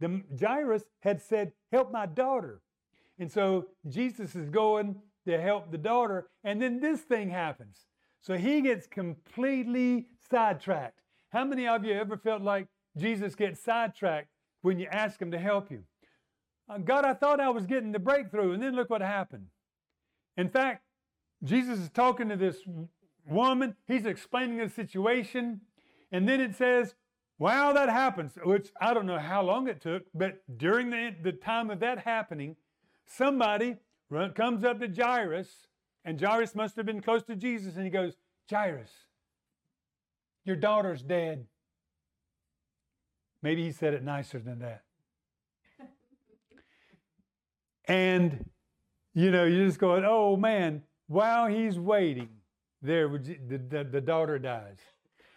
the Jairus had said, Help my daughter. And so Jesus is going to help the daughter, and then this thing happens. So he gets completely sidetracked. How many of you ever felt like Jesus gets sidetracked when you ask him to help you? Uh, God, I thought I was getting the breakthrough, and then look what happened. In fact, Jesus is talking to this woman, he's explaining the situation, and then it says, Wow, that happens, which I don't know how long it took, but during the, the time of that happening, somebody run, comes up to Jairus and Jairus must have been close to Jesus, and he goes, Jairus, your daughter's dead. Maybe he said it nicer than that. and, you know, you're just going, oh man, while he's waiting, there the, the, the daughter dies.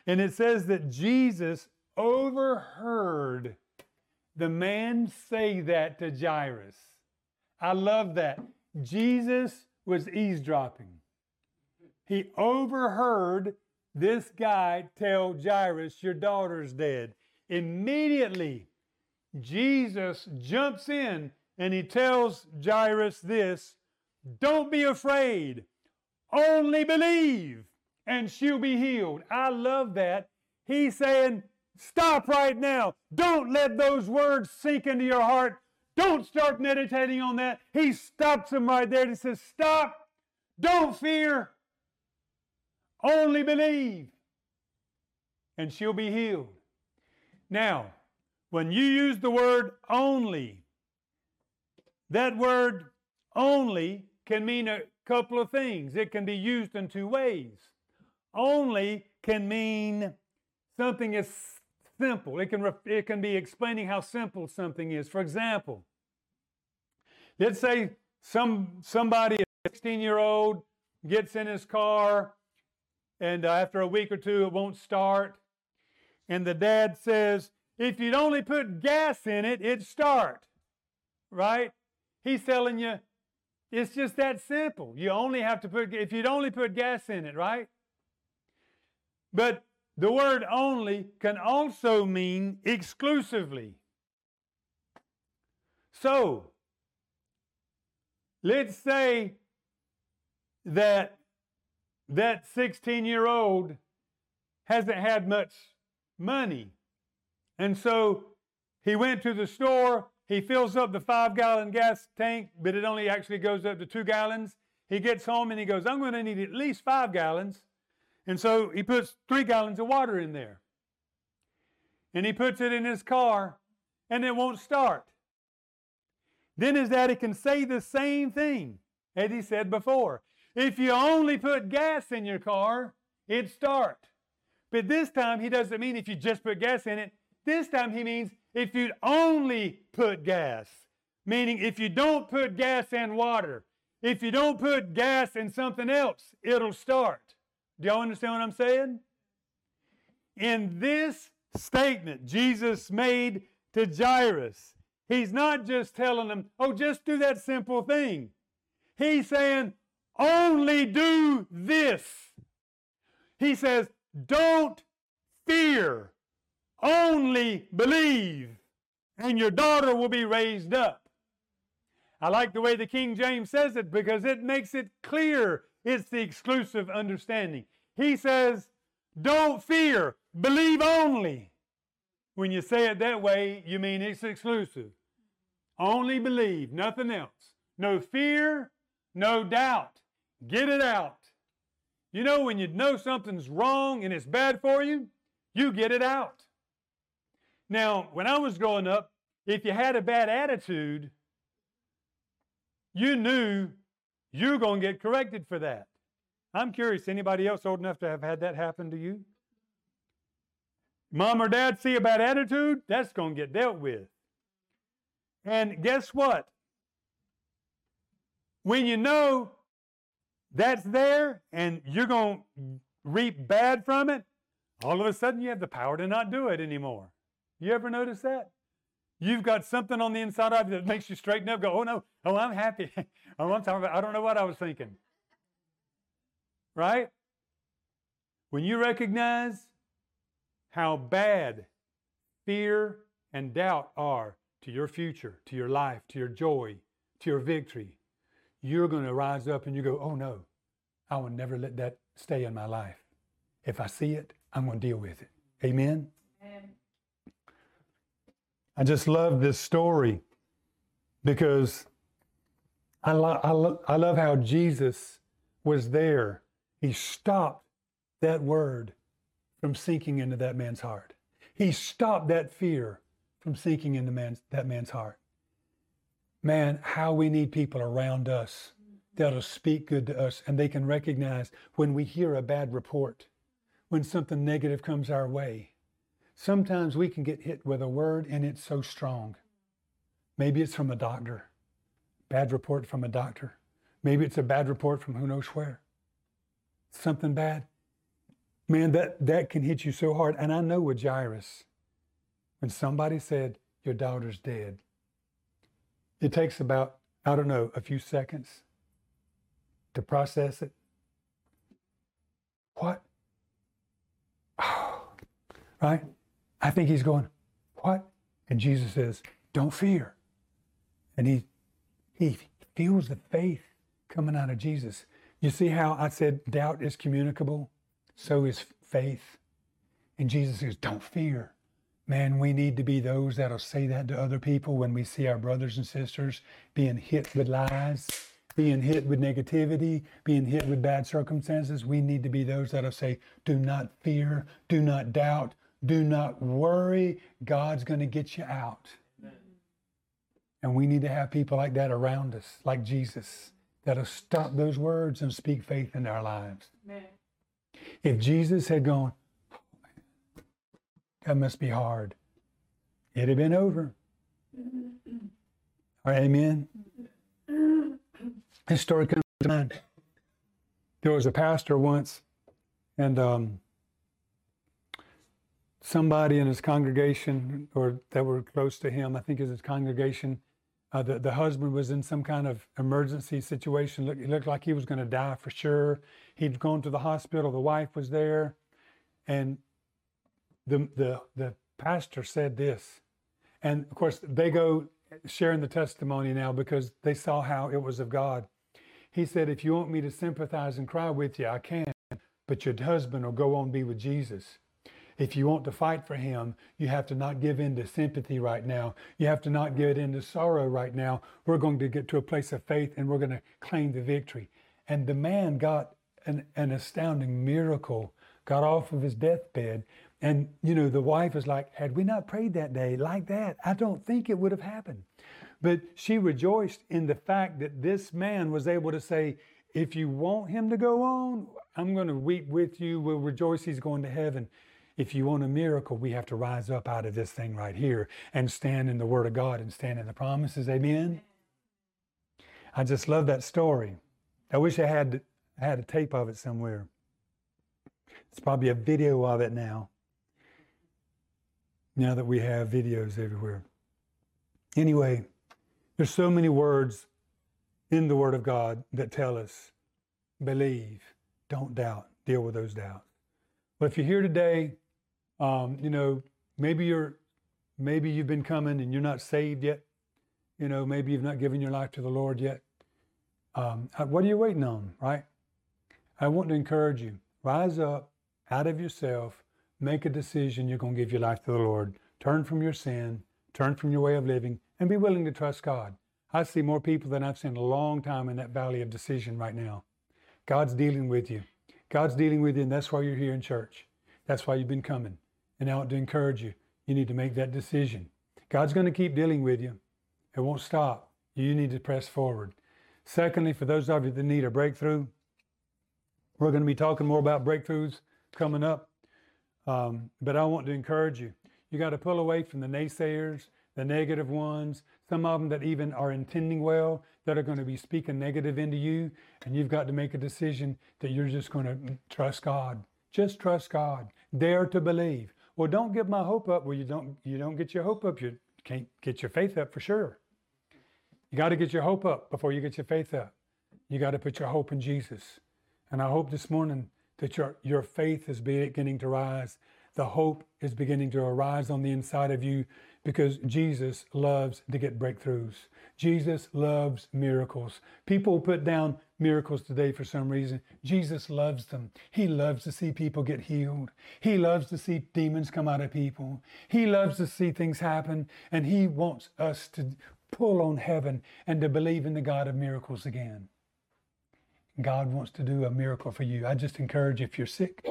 And it says that Jesus overheard the man say that to Jairus. I love that. Jesus was eavesdropping. He overheard this guy tell Jairus, Your daughter's dead. Immediately, Jesus jumps in and he tells Jairus this Don't be afraid, only believe, and she'll be healed. I love that. He's saying, Stop right now. Don't let those words sink into your heart. Don't start meditating on that. He stops him right there and says, Stop. Don't fear. Only believe. And she'll be healed. Now, when you use the word only, that word only can mean a couple of things. It can be used in two ways. Only can mean something is simple. It can, it can be explaining how simple something is. For example, let's say some, somebody, a 16 year old, gets in his car and uh, after a week or two it won't start. And the dad says, if you'd only put gas in it, it'd start. Right? He's telling you, it's just that simple. You only have to put, if you'd only put gas in it, right? But the word only can also mean exclusively. So, let's say that that 16 year old hasn't had much money. And so he went to the store, he fills up the five gallon gas tank, but it only actually goes up to two gallons. He gets home and he goes, I'm going to need at least five gallons. And so he puts three gallons of water in there. And he puts it in his car, and it won't start. Then his daddy can say the same thing as he said before. If you only put gas in your car, it'd start. But this time, he doesn't mean if you just put gas in it. This time, he means if you only put gas, meaning if you don't put gas and water, if you don't put gas in something else, it'll start. Do y'all understand what I'm saying? In this statement Jesus made to Jairus, he's not just telling him, oh, just do that simple thing. He's saying, only do this. He says, don't fear, only believe, and your daughter will be raised up. I like the way the King James says it because it makes it clear it's the exclusive understanding. He says, Don't fear, believe only. When you say it that way, you mean it's exclusive. Only believe, nothing else. No fear, no doubt. Get it out. You know, when you know something's wrong and it's bad for you, you get it out. Now, when I was growing up, if you had a bad attitude, you knew you were going to get corrected for that. I'm curious, anybody else old enough to have had that happen to you? Mom or dad see a bad attitude, that's going to get dealt with. And guess what? When you know that's there and you're going to reap bad from it, all of a sudden you have the power to not do it anymore. You ever notice that? You've got something on the inside of you that makes you straighten up, go, oh no, oh, I'm happy. oh, I'm talking about, I don't know what I was thinking. Right? When you recognize how bad fear and doubt are to your future, to your life, to your joy, to your victory, you're going to rise up and you go, oh no, I will never let that stay in my life. If I see it, I'm going to deal with it. Amen? Amen. I just love this story because I, lo- I, lo- I love how Jesus was there. He stopped that word from sinking into that man's heart. He stopped that fear from sinking into man's, that man's heart. Man, how we need people around us that'll speak good to us and they can recognize when we hear a bad report, when something negative comes our way. Sometimes we can get hit with a word and it's so strong. Maybe it's from a doctor, bad report from a doctor. Maybe it's a bad report from who knows where. Something bad. Man, that, that can hit you so hard. And I know with Jairus, when somebody said, Your daughter's dead, it takes about, I don't know, a few seconds to process it. What? Oh, right? I think he's going, What? And Jesus says, Don't fear. And he, he feels the faith coming out of Jesus. You see how I said doubt is communicable? So is faith. And Jesus says, Don't fear. Man, we need to be those that'll say that to other people when we see our brothers and sisters being hit with lies, being hit with negativity, being hit with bad circumstances. We need to be those that'll say, Do not fear, do not doubt, do not worry. God's going to get you out. Amen. And we need to have people like that around us, like Jesus, that'll stop those words and speak faith in our lives. Amen. If Jesus had gone, that must be hard. It'd have been over. All right, amen. This story comes to mind. There was a pastor once, and um, somebody in his congregation, or that were close to him, I think is his congregation, uh, the, the husband was in some kind of emergency situation. Look, it looked like he was going to die for sure. He'd gone to the hospital. The wife was there, and the, the, the pastor said this. And of course, they go sharing the testimony now because they saw how it was of God. He said, If you want me to sympathize and cry with you, I can, but your husband will go on be with Jesus. If you want to fight for him, you have to not give in to sympathy right now. You have to not give in to sorrow right now. We're going to get to a place of faith and we're going to claim the victory. And the man got an, an astounding miracle, got off of his deathbed, and, you know, the wife is like, had we not prayed that day like that, I don't think it would have happened. But she rejoiced in the fact that this man was able to say, if you want him to go on, I'm going to weep with you. We'll rejoice he's going to heaven. If you want a miracle, we have to rise up out of this thing right here and stand in the Word of God and stand in the promises. Amen. I just love that story. I wish I had I had a tape of it somewhere. It's probably a video of it now now that we have videos everywhere. Anyway, there's so many words in the Word of God that tell us believe, don't doubt, deal with those doubts. But if you're here today, um, you know, maybe you're maybe you've been coming and you're not saved yet. You know, maybe you've not given your life to the Lord yet. Um, uh, what are you waiting on, right? I want to encourage you. Rise up out of yourself make a decision you're going to give your life to the Lord. Turn from your sin, turn from your way of living, and be willing to trust God. I see more people than I've seen a long time in that valley of decision right now. God's dealing with you. God's dealing with you, and that's why you're here in church. That's why you've been coming. And I want to encourage you. You need to make that decision. God's going to keep dealing with you. It won't stop. You need to press forward. Secondly, for those of you that need a breakthrough, we're going to be talking more about breakthroughs coming up. Um, but I want to encourage you. You got to pull away from the naysayers, the negative ones, some of them that even are intending well, that are going to be speaking negative into you. And you've got to make a decision that you're just going to trust God. Just trust God. Dare to believe. Well, don't give my hope up. Well, you don't you don't get your hope up. You can't get your faith up for sure. You got to get your hope up before you get your faith up. You got to put your hope in Jesus. And I hope this morning that your, your faith is beginning to rise. The hope is beginning to arise on the inside of you because Jesus loves to get breakthroughs. Jesus loves miracles. People put down miracles today for some reason. Jesus loves them. He loves to see people get healed. He loves to see demons come out of people. He loves to see things happen, and He wants us to pull on heaven and to believe in the God of miracles again. God wants to do a miracle for you. I just encourage if you're sick,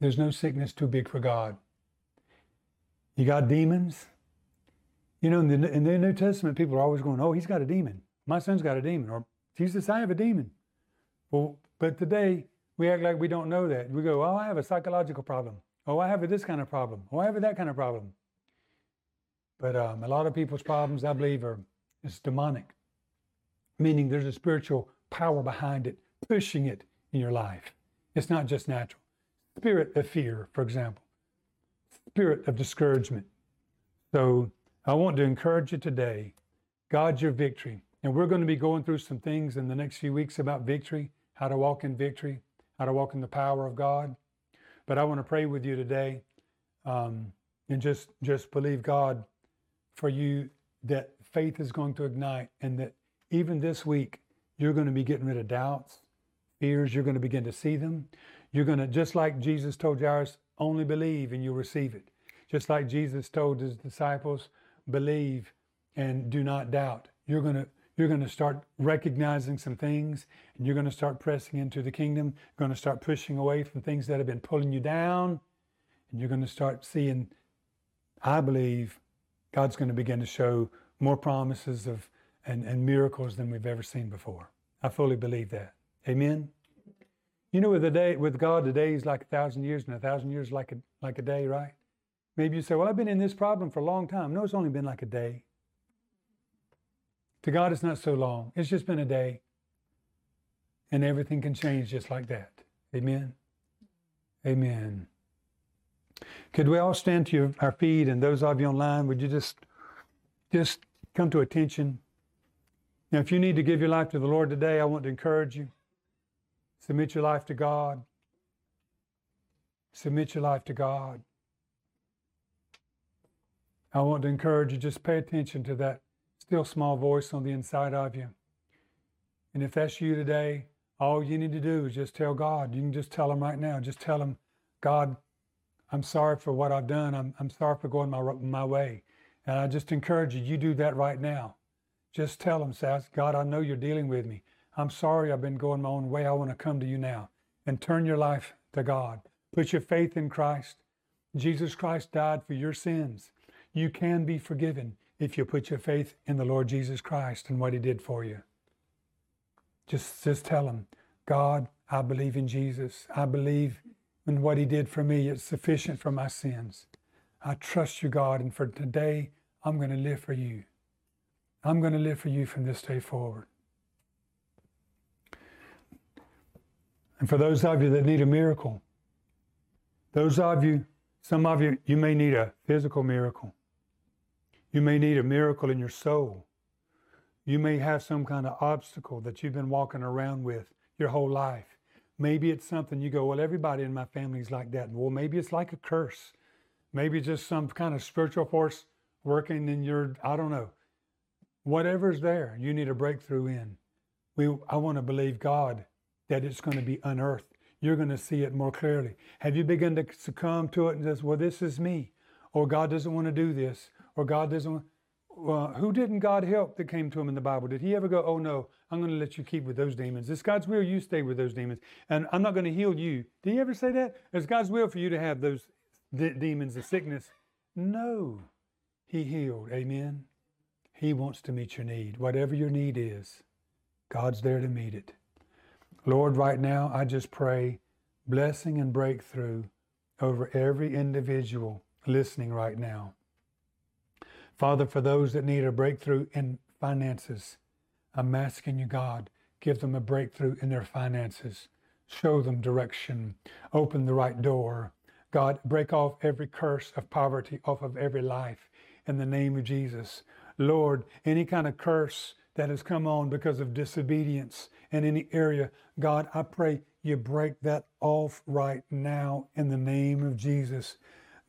there's no sickness too big for God. You got demons. You know, in the, in the New Testament, people are always going, Oh, he's got a demon. My son's got a demon. Or Jesus, I have a demon. Well, but today we act like we don't know that. We go, Oh, I have a psychological problem. Oh, I have this kind of problem. Oh, I have that kind of problem. But um, a lot of people's problems, I believe, are it's demonic, meaning there's a spiritual power behind it, pushing it in your life. It's not just natural. Spirit of fear, for example, spirit of discouragement. So I want to encourage you today God's your victory. And we're going to be going through some things in the next few weeks about victory, how to walk in victory, how to walk in the power of God. But I want to pray with you today um, and just, just believe God for you that faith is going to ignite and that even this week, you're going to be getting rid of doubts, fears. You're going to begin to see them. You're going to, just like Jesus told Jairus, only believe and you'll receive it. Just like Jesus told his disciples, believe and do not doubt. You're going to, you're going to start recognizing some things and you're going to start pressing into the kingdom. You're going to start pushing away from things that have been pulling you down. And you're going to start seeing, I believe, God's going to begin to show more promises of and, and miracles than we've ever seen before. I fully believe that. Amen. You know, with a day with God, a day is like a thousand years, and a thousand years like a like a day, right? Maybe you say, "Well, I've been in this problem for a long time." No, it's only been like a day. To God, it's not so long. It's just been a day, and everything can change just like that. Amen. Amen. Could we all stand to your, our feet, and those of you online, would you just just come to attention? Now, if you need to give your life to the Lord today, I want to encourage you. Submit your life to God. Submit your life to God. I want to encourage you, just pay attention to that still small voice on the inside of you. And if that's you today, all you need to do is just tell God. You can just tell Him right now. Just tell Him, God, I'm sorry for what I've done. I'm, I'm sorry for going my, my way. And I just encourage you, you do that right now. Just tell Him, say, God, I know you're dealing with me. I'm sorry I've been going my own way. I want to come to you now and turn your life to God. Put your faith in Christ. Jesus Christ died for your sins. You can be forgiven if you put your faith in the Lord Jesus Christ and what he did for you. Just, just tell him, God, I believe in Jesus. I believe in what he did for me. It's sufficient for my sins. I trust you, God, and for today, I'm going to live for you. I'm going to live for you from this day forward. And for those of you that need a miracle, those of you, some of you, you may need a physical miracle. You may need a miracle in your soul. You may have some kind of obstacle that you've been walking around with your whole life. Maybe it's something you go, well, everybody in my family is like that. Well, maybe it's like a curse. Maybe just some kind of spiritual force working in your, I don't know whatever's there, you need a breakthrough in. We, I want to believe God that it's going to be unearthed. You're going to see it more clearly. Have you begun to succumb to it and says, well, this is me, or God doesn't want to do this, or God doesn't want, well, who didn't God help that came to him in the Bible? Did he ever go, oh no, I'm going to let you keep with those demons? It's God's will you stay with those demons, and I'm not going to heal you. Did he ever say that? It's God's will for you to have those de- demons of sickness. No, He healed. Amen. He wants to meet your need. Whatever your need is, God's there to meet it. Lord, right now, I just pray blessing and breakthrough over every individual listening right now. Father, for those that need a breakthrough in finances, I'm asking you, God, give them a breakthrough in their finances. Show them direction. Open the right door. God, break off every curse of poverty off of every life in the name of Jesus. Lord, any kind of curse that has come on because of disobedience in any area, God, I pray you break that off right now in the name of Jesus.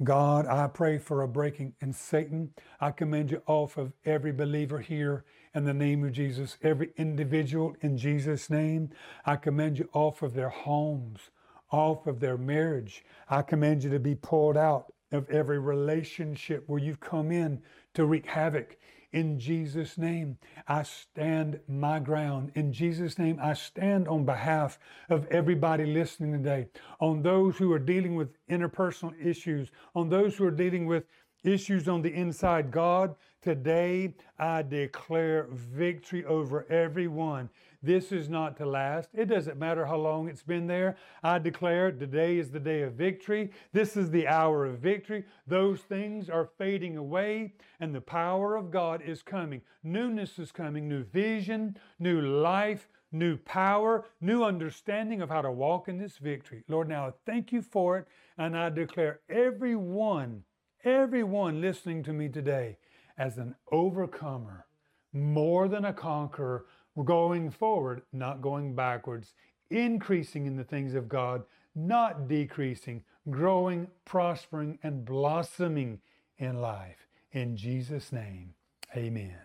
God, I pray for a breaking. And Satan, I commend you off of every believer here in the name of Jesus. Every individual in Jesus' name, I commend you off of their homes, off of their marriage. I command you to be pulled out of every relationship where you've come in to wreak havoc. In Jesus' name, I stand my ground. In Jesus' name, I stand on behalf of everybody listening today, on those who are dealing with interpersonal issues, on those who are dealing with issues on the inside. God, today I declare victory over everyone. This is not to last. It doesn't matter how long it's been there. I declare today is the day of victory. This is the hour of victory. Those things are fading away, and the power of God is coming. Newness is coming, new vision, new life, new power, new understanding of how to walk in this victory. Lord, now I thank you for it, and I declare everyone, everyone listening to me today as an overcomer, more than a conqueror, going forward, not going backwards, increasing in the things of God, not decreasing, growing, prospering, and blossoming in life. In Jesus' name, amen.